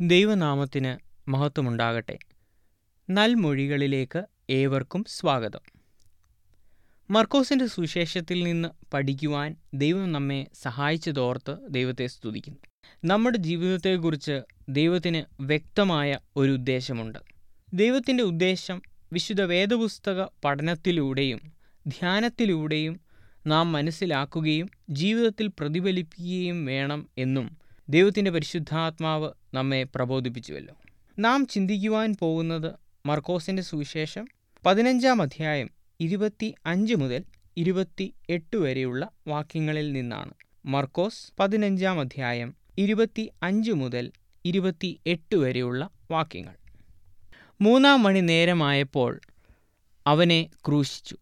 ദൈവനാമത്തിന് മഹത്വമുണ്ടാകട്ടെ. നൽമൊഴികളിലേക്ക് ഏവർക്കും സ്വാഗതം. മർക്കോസിന്റെ സുവിശേഷത്തിൽ നിന്ന് പഠിക്കുവാൻ ദൈവം നമ്മെ സഹായിച്ചതോർത്ത് ദൈവത്തെ സ്തുതിക്കുന്നു. നമ്മുടെ ജീവിതത്തെക്കുറിച്ച് ദൈവത്തിന് വ്യക്തമായ ഒരു ഉദ്ദേശമുണ്ട്. ദൈവത്തിന്റെ ഉദ്ദേശം വിശുദ്ധ വേദപുസ്തക പഠനത്തിലൂടെയും ധ്യാനത്തിലൂടെയും നാം മനസ്സിലാക്കുകയും ജീവിതത്തിൽ പ്രതിഫലിപ്പിക്കുകയും വേണം എന്നും ദൈവത്തിന്റെ പരിശുദ്ധാത്മാവ് നമ്മെ പ്രബോധിപ്പിച്ചുവല്ലോ. നാം ചിന്തിക്കുവാൻ പോകുന്നത് മർക്കോസിന്റെ സുവിശേഷം പതിനഞ്ചാം അധ്യായം ഇരുപത്തി അഞ്ച് മുതൽ ഇരുപത്തി എട്ട് വരെയുള്ള വാക്യങ്ങളിൽ നിന്നാണ്. മർക്കോസ് പതിനഞ്ചാം അധ്യായം ഇരുപത്തി അഞ്ച് മുതൽ ഇരുപത്തി എട്ട് വരെയുള്ള വാക്യങ്ങൾ. മൂന്നാം മണി നേരമായപ്പോൾ അവനെ ക്രൂശിച്ചു.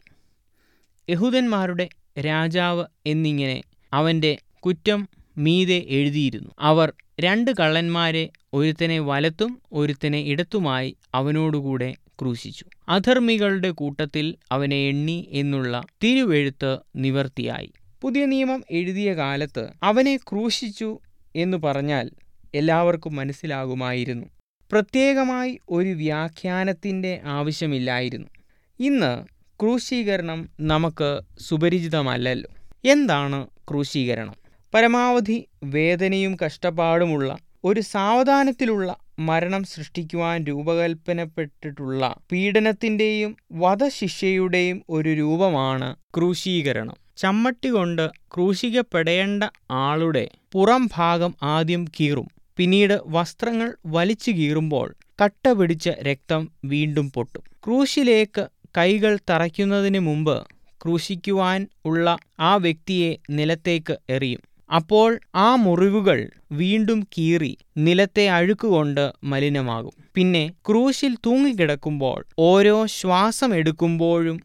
യഹൂദന്മാരുടെ രാജാവ് എന്നിങ്ങനെ അവന്റെ കുറ്റം മീതെ എഴുതിയിരുന്നു. അവർ രണ്ട് കള്ളന്മാരെ ഒരുത്തനെ വലത്തും ഒരുത്തനെ ഇടത്തുമായി അവനോടുകൂടെ ക്രൂശിച്ചു. അധർമ്മികളുടെ കൂട്ടത്തിൽ അവനെ എണ്ണി എന്നുള്ള തിരുവെഴുത്ത് നിവർത്തിയായി. പുതിയ നിയമം എഴുതിയ കാലത്ത് അവനെ ക്രൂശിച്ചു എന്ന് പറഞ്ഞാൽ എല്ലാവർക്കും മനസ്സിലാകുമായിരുന്നു. പ്രത്യേകമായി ഒരു വ്യാഖ്യാനത്തിന്റെ ആവശ്യമില്ലായിരുന്നു. ഇന്ന് ക്രൂശീകരണം നമുക്ക് സുപരിചിതമല്ലല്ലോ. എന്താണ് ക്രൂശീകരണം? പരമാവധി വേദനയും കഷ്ടപ്പാടുമുള്ള ഒരു സാവധാനത്തിലുള്ള മരണം സൃഷ്ടിക്കുവാൻ രൂപകൽപ്പനപ്പെട്ടിട്ടുള്ള പീഡനത്തിന്റെയും വധശിക്ഷയുടെയും ഒരു രൂപമാണ് ക്രൂശീകരണം. ചമ്മട്ടി കൊണ്ട് ക്രൂശിക്കപ്പെടേണ്ട ആളുടെ പുറം ഭാഗം ആദ്യം കീറും. പിന്നീട് വസ്ത്രങ്ങൾ വലിച്ചു കീറുമ്പോൾ കട്ട പിടിച്ച രക്തം വീണ്ടും പൊട്ടും. ക്രൂശിലേക്ക് കൈകൾ തറയ്ക്കുന്നതിന് മുമ്പ് ക്രൂശിക്കുവാൻ ഉള്ള ആ വ്യക്തിയെ നിലത്തേക്ക് എറിയും. അപ്പോൾ ആ മുറിവുകൾ വീണ്ടും കീറി നിലത്തെ അഴുക്കുകൊണ്ട് മലിനമാകും. പിന്നെ ക്രൂശിൽ തൂങ്ങിക്കിടക്കുമ്പോൾ ഓരോ ശ്വാസം എടുക്കുമ്പോഴും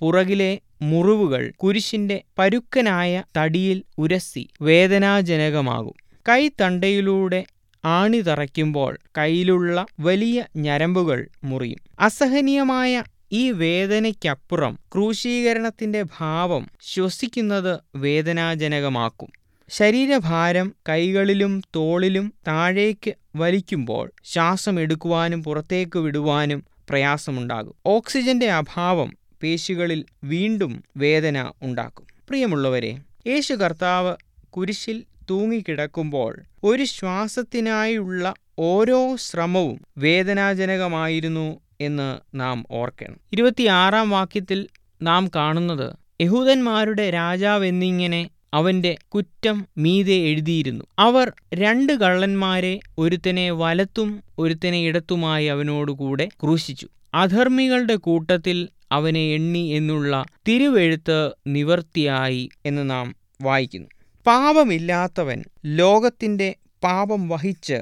പുറകിലെ മുറിവുകൾ കുരിശിന്റെ പരുക്കനായ തടിയിൽ ഉരസി വേദനാജനകമാകും. കൈത്തണ്ടയിലൂടെ ആണി തറയ്ക്കുമ്പോൾ കയ്യിലുള്ള വലിയ ഞരമ്പുകൾ മുറിയും. അസഹനീയമായ ഈ വേദനയ്ക്കപ്പുറം ക്രൂശീകരണത്തിന്റെ ഭാവം ശ്വസിക്കുന്നത് വേദനാജനകമാക്കും. ശരീരഭാരം കൈകളിലും തോളിലും താഴേക്ക് വലിക്കുമ്പോൾ ശ്വാസം എടുക്കുവാനും പുറത്തേക്ക് വിടുവാനും പ്രയാസമുണ്ടാകും. ഓക്സിജന്റെ അഭാവം പേശികളിൽ വീണ്ടും വേദന ഉണ്ടാക്കും. പ്രിയമുള്ളവരെ യേശു കർത്താവ് കുരിശിൽ തൂങ്ങിക്കിടക്കുമ്പോൾ ഒരു ശ്വാസത്തിനായുള്ള ഓരോ ശ്രമവും വേദനാജനകമായിരുന്നു എന്ന് നാം ഓർക്കണം. ഇരുപത്തിയാറാം വാക്യത്തിൽ നാം കാണുന്നത് യഹൂദന്മാരുടെ രാജാവെന്നിങ്ങനെ അവന്റെ കുറ്റം മീതെ എഴുതിയിരുന്നു. അവർ രണ്ട് കള്ളന്മാരെ ഒരുത്തനെ വലത്തും ഒരുത്തനെ ഇടത്തുമായി അവനോടുകൂടെ ക്രൂശിച്ചു. അധർമ്മികളുടെ കൂട്ടത്തിൽ അവനെ എണ്ണി എന്നുള്ള തിരുവെഴുത്ത് നിവർത്തിയായി എന്ന് നാം വായിക്കുന്നു. പാപമില്ലാത്തവൻ ലോകത്തിന്റെ പാപം വഹിച്ച്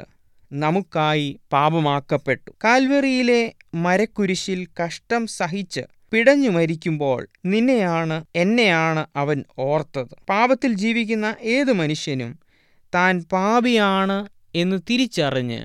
നമുക്കായി പാപമാക്കപ്പെട്ടു. കാൽവറിയിലെ മരക്കുരിശിൽ കഷ്ടം സഹിച്ച് പിടഞ്ഞു മരിക്കുമ്പോൾ നിന്നെയാണ് എന്നെയാണ് അവൻ ഓർത്തത്. പാപത്തിൽ ജീവിക്കുന്ന ഏത് മനുഷ്യനും താൻ പാപിയാണ് എന്ന് തിരിച്ചറിഞ്ഞ്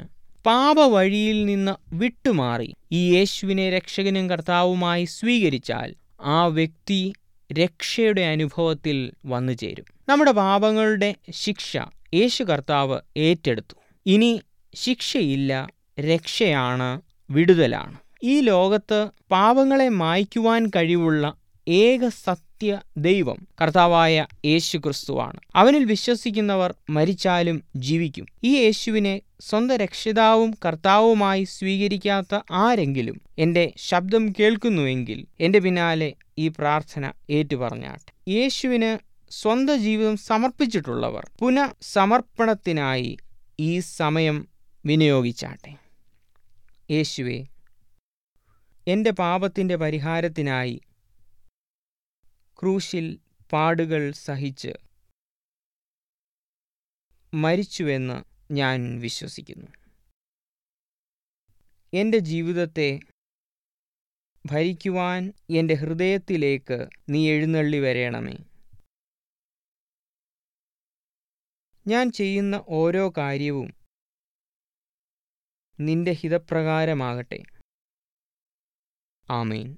പാപവഴിയിൽ നിന്ന് വിട്ടുമാറി ഈ യേശുവിനെ രക്ഷകനും കർത്താവുമായി സ്വീകരിച്ചാൽ ആ വ്യക്തി രക്ഷയുടെ അനുഭവത്തിൽ വന്നു ചേരും. നമ്മുടെ പാപങ്ങളുടെ ശിക്ഷ യേശു കർത്താവ് ഏറ്റെടുത്തു. ഇനി ശിക്ഷയില്ല രക്ഷയാണ് വിടുതലാണ്. ഈ ലോകത്ത് പാപങ്ങളെ മായ്ക്കുവാൻ കഴിവുള്ള ഏക സത്യ ദൈവം കർത്താവായ യേശു ക്രിസ്തുവാണ് അവനിൽ വിശ്വസിക്കുന്നവർ മരിച്ചാലും ജീവിക്കും. ഈ യേശുവിനെ സ്വന്തം രക്ഷിതാവും കർത്താവുമായി സ്വീകരിക്കാത്ത ആരെങ്കിലും എന്റെ ശബ്ദം കേൾക്കുന്നുവെങ്കിൽ എന്റെ പിന്നാലെ ഈ പ്രാർത്ഥന ഏറ്റുപറഞ്ഞാട്ടെ. യേശുവിന് സ്വന്തം ജീവിതം സമർപ്പിച്ചിട്ടുള്ളവർ പുനഃസമർപ്പണത്തിനായി ഈ സമയം വിനിയോഗിച്ചാട്ടെ. യേശുവെ എന്റെ പാപത്തിന്റെ പരിഹാരത്തിനായി ക്രൂശിൽ പാടുകൾ സഹിച്ച് മരിച്ചുവെന്ന് ഞാൻ വിശ്വസിക്കുന്നു. എന്റെ ജീവിതത്തെ ഭരിക്കുവാൻ എന്റെ ഹൃദയത്തിലേക്ക് നീ എഴുന്നള്ളി വരേണമേ. ഞാൻ ചെയ്യുന്ന ഓരോ കാര്യവും നിന്റെ ഹിതപ്രകാരമാകട്ടെ. Amen.